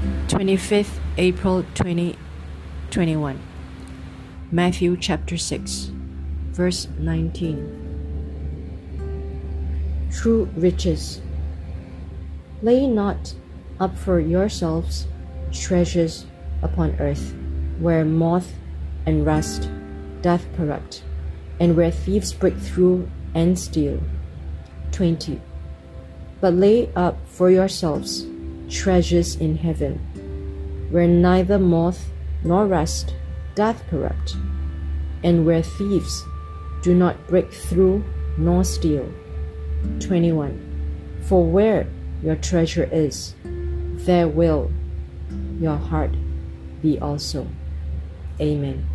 25th April 2021. Matthew chapter 6, verse 19. True riches. Lay not up for yourselves treasures upon earth, where moth and rust doth corrupt, and where thieves break through and steal. 20. But lay up for yourselves treasures in heaven where neither moth nor rust doth corrupt, and where thieves do not break through nor steal. 21. For where your treasure is, there will your heart be also. Amen.